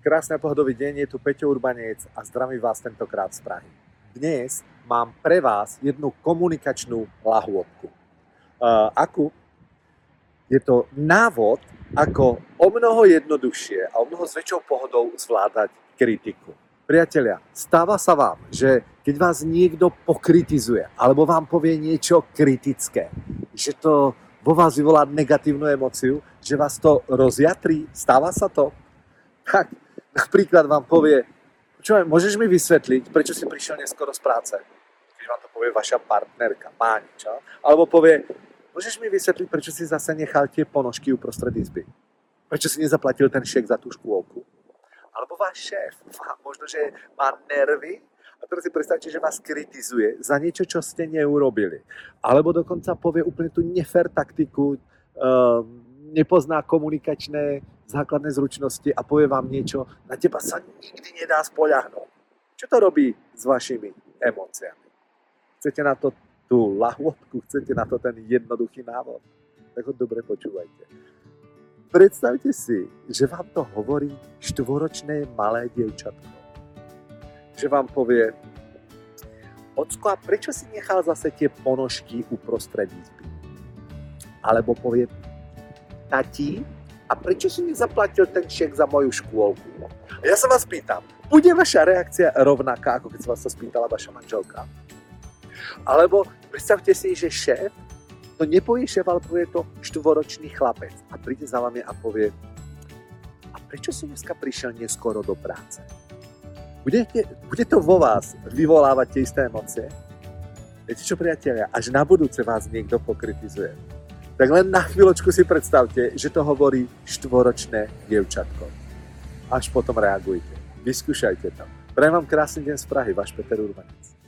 Krásny a pohodový deň, je tu Peťo Urbanec a zdravím vás tentokrát z Prahy. Dnes mám pre vás jednu komunikačnú lahôdku. Uh, akú? Je to návod, ako o mnoho jednoduchšie a o mnoho s väčšou pohodou zvládať kritiku. Priatelia, stáva sa vám, že keď vás niekto pokritizuje alebo vám povie niečo kritické, že to vo vás vyvolá negatívnu emociu, že vás to rozjatrí, stáva sa to? Tak napríklad vám povie, čo môžeš mi vysvetliť, prečo si prišiel neskoro z práce? Keď vám to povie vaša partnerka, páni, čo? Alebo povie, môžeš mi vysvetliť, prečo si zase nechal tie ponožky uprostred izby? Prečo si nezaplatil ten šek za tú škôlku? Alebo váš šéf, možno, že má nervy a teraz si predstavte, že vás kritizuje za niečo, čo ste neurobili. Alebo dokonca povie úplne tú nefer taktiku, um, nepozná komunikačné základné zručnosti a povie vám niečo, na teba sa nikdy nedá spoľahnúť. Čo to robí s vašimi emóciami? Chcete na to tú lahôdku, chcete na to ten jednoduchý návod? Tak ho dobre počúvajte. Predstavte si, že vám to hovorí štvoročné malé dievčatko. Že vám povie, Ocko, a prečo si nechal zase tie ponožky uprostred izby? Alebo povie, tati, a prečo si nezaplatil ten šek za moju škôlku? A ja sa vás pýtam, bude vaša reakcia rovnaká, ako keď sa vás to spýtala vaša manželka? Alebo predstavte si, že šéf, to nepovie šéf, ale povie to štvoročný chlapec a príde za vami a povie, a prečo si dneska prišiel neskoro do práce? Budete, bude to vo vás vyvolávať tie isté emócie? Viete čo, priatelia, až na budúce vás niekto pokritizuje tak len na chvíľočku si predstavte, že to hovorí štvoročné dievčatko. Až potom reagujte. Vyskúšajte to. Prajem vám krásny deň z Prahy, váš Peter Urbanec.